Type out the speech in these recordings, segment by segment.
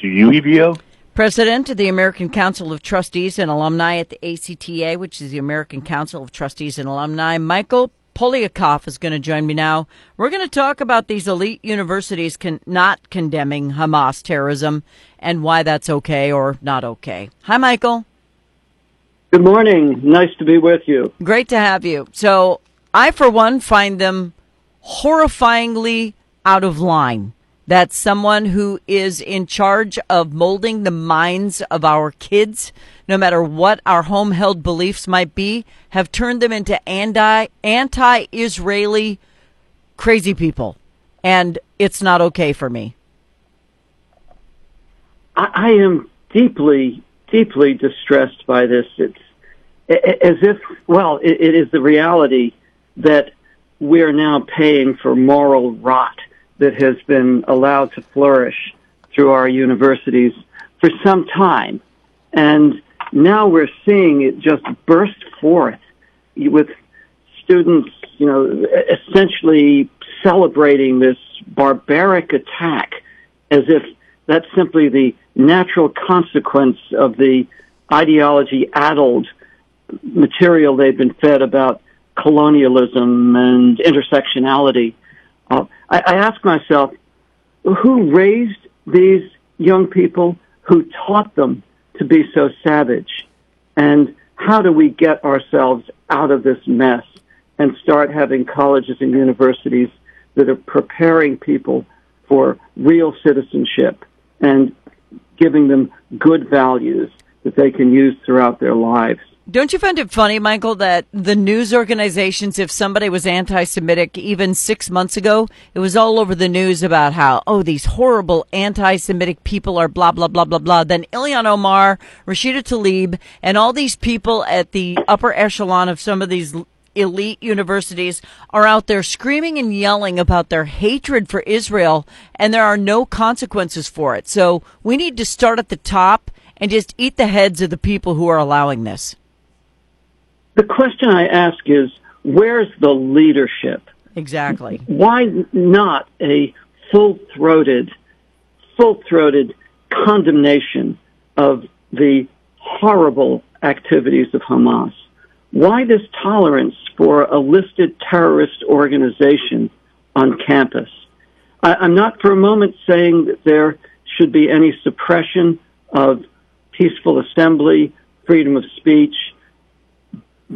to UEBO. President of the American Council of Trustees and Alumni at the ACTA, which is the American Council of Trustees and Alumni, Michael Poliakoff is going to join me now. We're going to talk about these elite universities con- not condemning Hamas terrorism and why that's okay or not okay. Hi, Michael. Good morning. Nice to be with you. Great to have you. So, I, for one, find them horrifyingly out of line. That someone who is in charge of molding the minds of our kids, no matter what our home held beliefs might be, have turned them into anti Israeli crazy people. And it's not okay for me. I, am deeply, deeply distressed by this. It's as if, well, it, it is the reality that we're now paying for moral rot that has been allowed to flourish through our universities for some time. And now we're seeing it just burst forth with students, you know, essentially celebrating this barbaric attack as if that's simply the natural consequence of the ideology addled material they've been fed about colonialism and intersectionality. I, I ask myself, who raised these young people? Who taught them to be so savage? And how do we get ourselves out of this mess and start having colleges and universities that are preparing people for real citizenship and giving them good values that they can use throughout their lives? Don't you find it funny, Michael, that the news organizations, if somebody was anti Semitic even six months ago, it was all over the news about how, oh, these horrible anti Semitic people are blah, blah, blah, blah, blah. Then Ilhan Omar, Rashida Tlaib, and all these people at the upper echelon of some of these elite universities are out there screaming and yelling about their hatred for Israel, and there are no consequences for it. So we need to start at the top and just eat the heads of the people who are allowing this. The question I ask is, where's the leadership? Exactly. Why not a full-throated, full-throated condemnation of the horrible activities of Hamas? Why this tolerance for a listed terrorist organization on campus? I, am not for a moment saying that there should be any suppression of peaceful assembly, freedom of speech,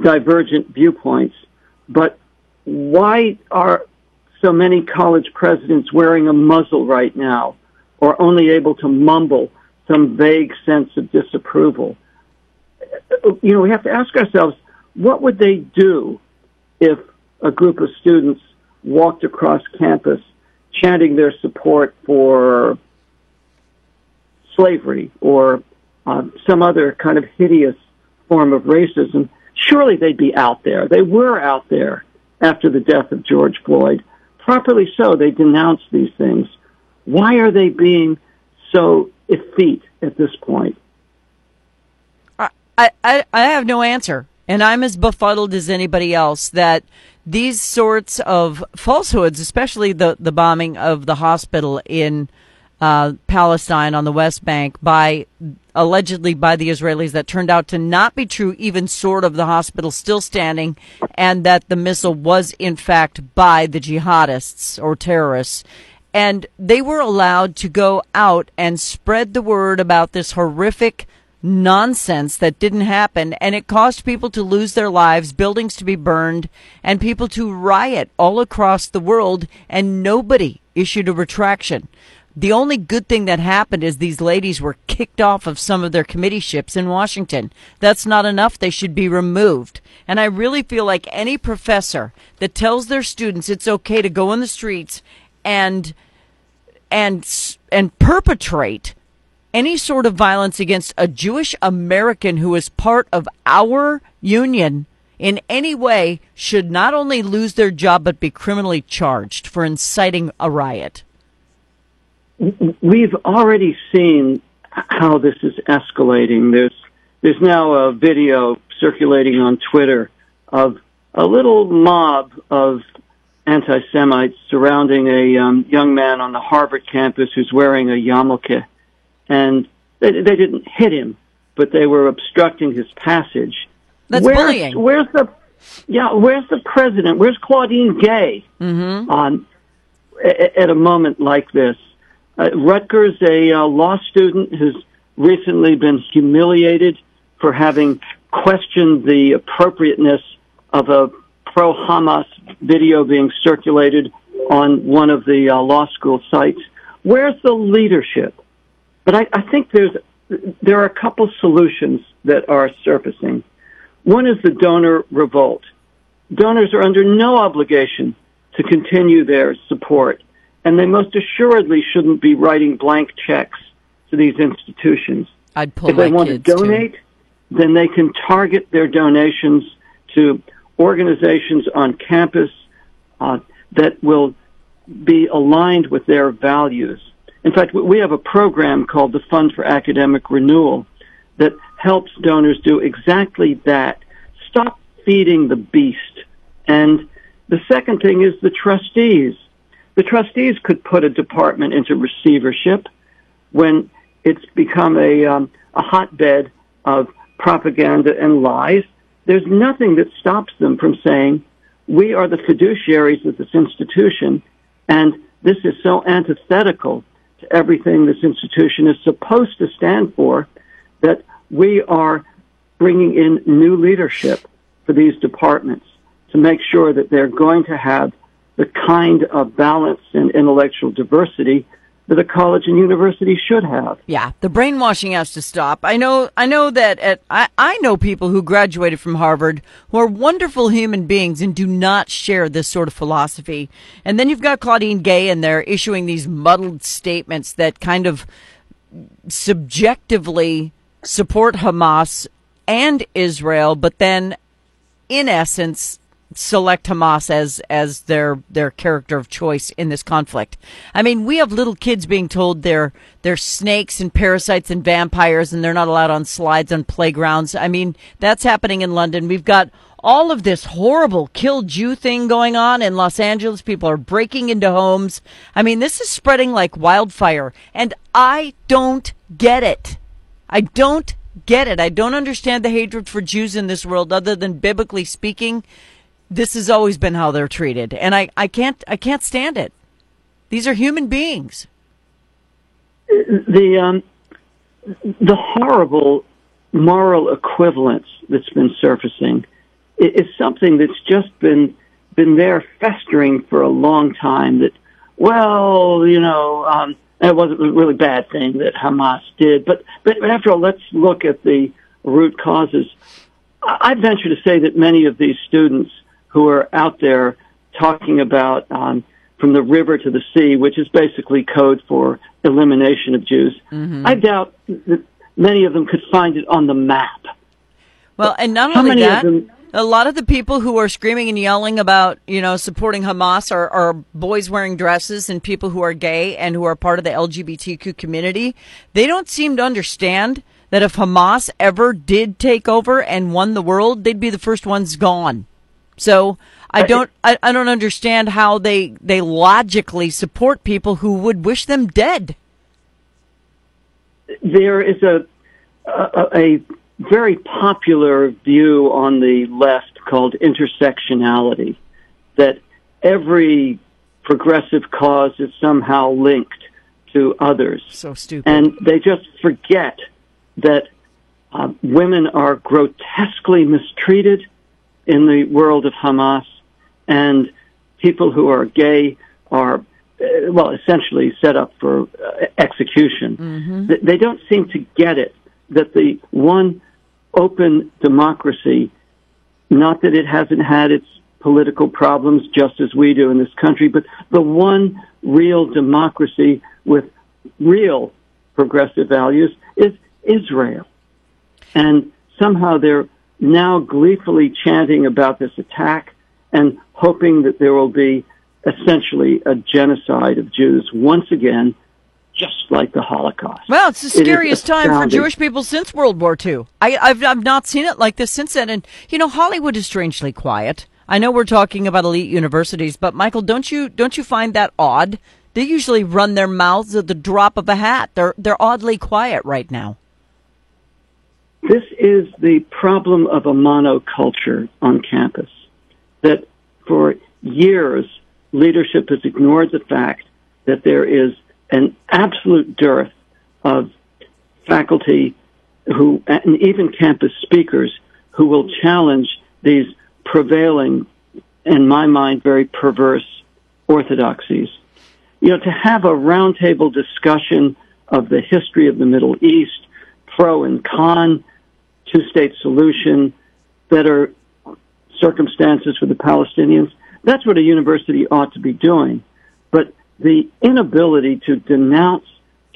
divergent viewpoints. But why are so many college presidents wearing a muzzle right now or only able to mumble some vague sense of disapproval? You know, we have to ask ourselves, what would they do if a group of students walked across campus chanting their support for slavery or uh, some other kind of hideous form of racism surely they'd be out there. They were out there after the death of George Floyd. Properly so, they denounced these things. Why are they being so effete at this point? I, I, I have no answer. And I'm as befuddled as anybody else that these sorts of falsehoods, especially the, the bombing of the hospital in uh, Palestine on the West Bank by allegedly by the Israelis that turned out to not be true, even sort of the hospital still standing, and that the missile was in fact by the jihadists or terrorists. And they were allowed to go out and spread the word about this horrific nonsense that didn't happen. And it caused people to lose their lives, buildings to be burned, and people to riot all across the world. And nobody issued a retraction. The only good thing that happened is these ladies were kicked off of some of their committee ships in Washington. That's not enough. They should be removed. And I really feel like any professor that tells their students it's okay to go in the streets and and and perpetrate any sort of violence against a Jewish American who is part of our union in any way should not only lose their job but be criminally charged for inciting a riot we've already seen how this is escalating. There's there's now a video circulating on Twitter of a little mob of anti-Semites surrounding a um, young man on the Harvard campus who's wearing a yarmulke. and they, they didn't hit him, but they were obstructing his passage. That's where's, bullying. Where's the yeah? Where's the president? Where's Claudine Gay Mm-hmm. on at a moment like this? Uh, Rutgers, a uh, law student, has recently been humiliated for having questioned the appropriateness of a pro-Hamas video being circulated on one of the uh, law school sites. Where's the leadership? But I, I think there's there are a couple solutions that are surfacing. One is the donor revolt. Donors are under no obligation to continue their support, and they most assuredly shouldn't be writing blank checks to these institutions. I'd pull if they want to kids too. donate, then they can target their donations to organizations on campus uh, that will be aligned with their values. In fact, we have a program called the Fund for Academic Renewal that helps donors do exactly that. Stop feeding the beast. And the second thing is the trustees. The trustees could put a department into receivership when it's become a, um, a hotbed of propaganda and lies. There's nothing that stops them from saying, we are the fiduciaries of this institution, and this is so antithetical to everything this institution is supposed to stand for that we are bringing in new leadership for these departments to make sure that they're going to have the kind of balance and intellectual diversity that a college and university should have. Yeah, the brainwashing has to stop. I know, I know that at, I, I know people who graduated from Harvard who are wonderful human beings and do not share this sort of philosophy. And then you've got Claudine Gay and they're issuing these muddled statements that kind of subjectively support Hamas and Israel, but then in essence select Hamas as as their their character of choice in this conflict. I mean, we have little kids being told they're they're snakes and parasites and vampires and they're not allowed on slides on playgrounds. I mean, that's happening in London. We've got all of this horrible kill Jew thing going on in Los Angeles. People are breaking into homes. I mean, this is spreading like wildfire and I don't get it. I don't get it. I don't understand the hatred for Jews in this world other than biblically speaking this has always been how they're treated and I, I can't I can't stand it. These are human beings. The um, the horrible moral equivalence that's been surfacing is something that's just been been there festering for a long time. That well, you know, um, it wasn't a really bad thing that Hamas did, but but, after all, let's look at the root causes. I venture to say that many of these students who are out there talking about um, from the river to the sea, which is basically code for elimination of Jews. I doubt that many of them could find it on the map. Well, and not only that, them- a lot of the people who are screaming and yelling about, you know, supporting Hamas are, are boys wearing dresses and people who are gay and who are part of the LGBTQ community. They don't seem to understand that if Hamas ever did take over and won the world, they'd be the first ones gone. So I don't, I, I don't understand how they, they logically support people who would wish them dead. there is a, a a very popular view on the left called intersectionality that every progressive cause is somehow linked to others So stupid. and they just forget that uh, women are grotesquely mistreated in the world of Hamas, and people who are gay are, uh, well, essentially set up for uh, execution. Th- They don't seem to get it that the one open democracy, not that it hasn't had its political problems just as we do in this country, but the one real democracy with real progressive values is Israel. And somehow they're now gleefully chanting about this attack and hoping that there will be essentially a genocide of Jews once again, just like the Holocaust. Well, it's the It scariest time for. Jewish people since World War II. I, I've, I've not seen it like this since then. And, you know, Hollywood is strangely quiet. I know we're talking about elite universities, but Michael, don't you, don't you find that odd They usually run their mouths at the drop of a hat. They're they're oddly quiet right now. This is the problem of a monoculture on campus. That for years, leadership has ignored the fact that there is an absolute dearth of faculty who, and even campus speakers who will challenge these prevailing, in my mind, very perverse orthodoxies. You know, to have a roundtable discussion of the history of the Middle East, pro and con, two state solution, better circumstances for the Palestinians. That's what a university ought to be doing. But the inability to denounce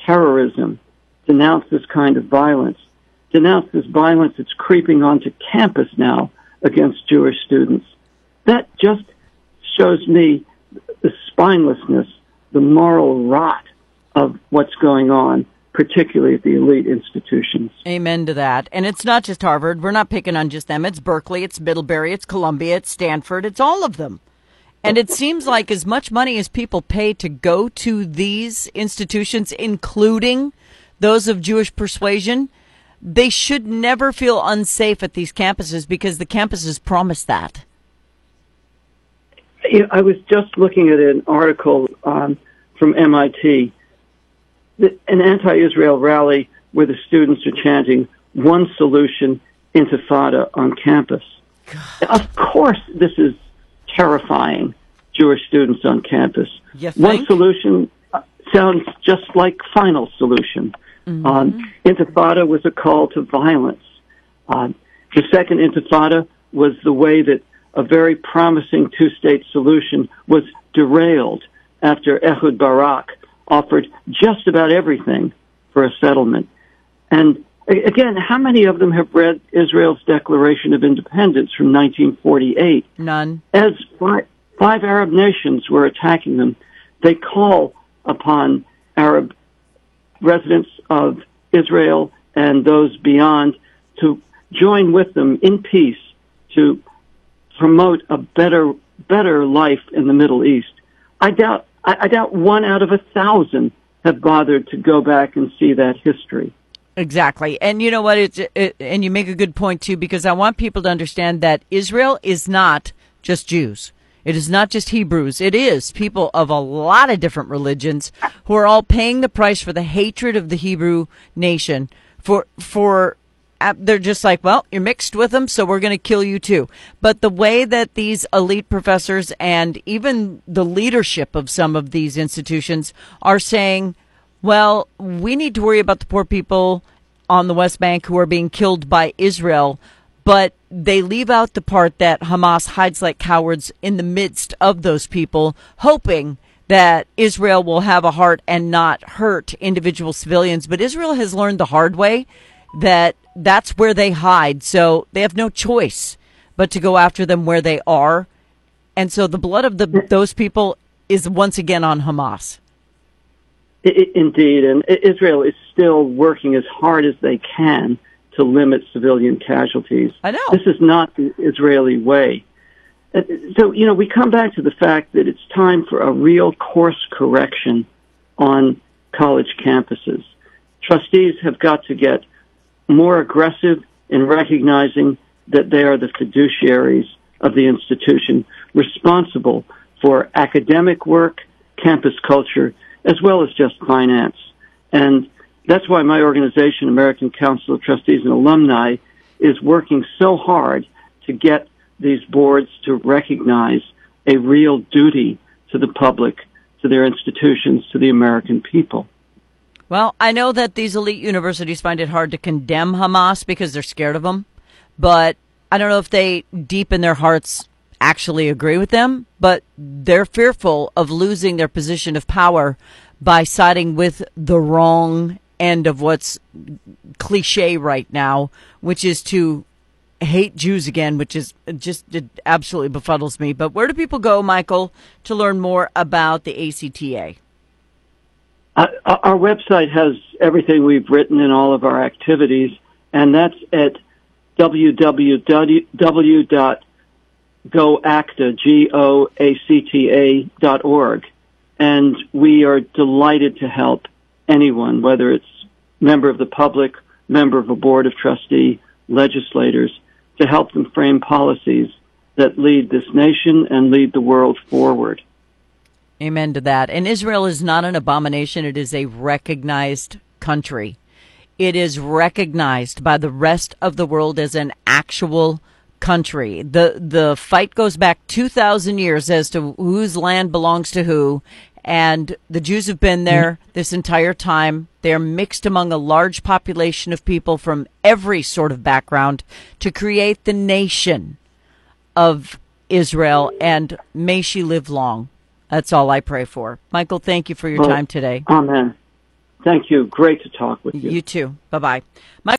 terrorism, denounce this kind of violence, denounce this violence that's creeping onto campus now against Jewish students, that just shows me the spinelessness, the moral rot of what's going on particularly at the elite institutions. Amen to that. And it's not just Harvard. We're not picking on just them. It's Berkeley, it's Middlebury, it's Columbia, it's Stanford, it's all of them. And it seems like as much money as people pay to go to these institutions, including those of Jewish persuasion, they should never feel unsafe at these campuses because the campuses promise that. I was just looking at an article um, from MIT an anti-Israel rally where the students are chanting one solution intifada on campus. God. Of course, this is terrifying Jewish students on campus. One solution uh, sounds just like final solution. Mm-hmm. Um, intifada was a call to violence. Uh, the second intifada was the way that a very promising two-state solution was derailed after Ehud Barak offered just about everything for a settlement. And again, how many of them have read Israel's Declaration of Independence from 1948? None. As five, five Arab nations were attacking them, they call upon Arab residents of Israel and those beyond to join with them in peace to promote a better better life in the Middle East. I doubt I, I doubt one out of a thousand have bothered to go back and see that history. Exactly. And you know what? It's, it, and you make a good point too, because I want people to understand that Israel is not just Jews. It is not just Hebrews. It is people of a lot of different religions who are all paying the price for the hatred of the Hebrew nation for, for Uh, they're just like, well, you're mixed with them, so we're going to kill you too. But the way that these elite professors and even the leadership of some of these institutions are saying, well, we need to worry about the poor people on the West Bank who are being killed by Israel, but they leave out the part that Hamas hides like cowards in the midst of those people, hoping that Israel will have a heart and not hurt individual civilians. But Israel has learned the hard way that that's where they hide. So they have no choice but to go after them where they are. And so the blood of the, mm. those people is once again on Hamas. Indeed. And Israel is still working as hard as they can to limit civilian casualties. I know. This is not the Israeli way. Uh, so, you know, we come back to the fact that it's time for a real course correction on college campuses. Trustees have got to get more aggressive in recognizing that they are the fiduciaries of the institution responsible for academic work, campus culture, as well as just finance. And that's why my organization, American Council of Trustees and Alumni, is working so hard to get these boards to recognize a real duty to the public, to their institutions, to the American people. Well, I know that these elite universities find it hard to condemn Hamas because they're scared of them, but I don't know if they deep in their hearts actually agree with them, but they're fearful of losing their position of power by siding with the wrong end of what's cliche right now, which is to hate Jews again, which is just it absolutely befuddles me. But where do people go, Michael, to learn more about the ACTA? Uh, our website has everything we've written in all of our activities, and that's at www.goacta, G-O-A-C-T-A dot org. and we are delighted to help anyone, whether it's member of the public, member of a board of trustee, legislators, to help them frame policies that lead this nation and lead the world forward. Amen to that. And Israel is not an abomination, it is a recognized country. It is recognized by the rest of the world as an actual country. The the fight goes back 2000 years as to whose land belongs to who and the Jews have been there mm-hmm. this entire time. They're mixed among a large population of people from every sort of background to create the nation of Israel, and may she live long. That's all I pray for. Michael, thank you for your Well, time today. Amen. Thank you. Great to talk with you. You too. Bye bye.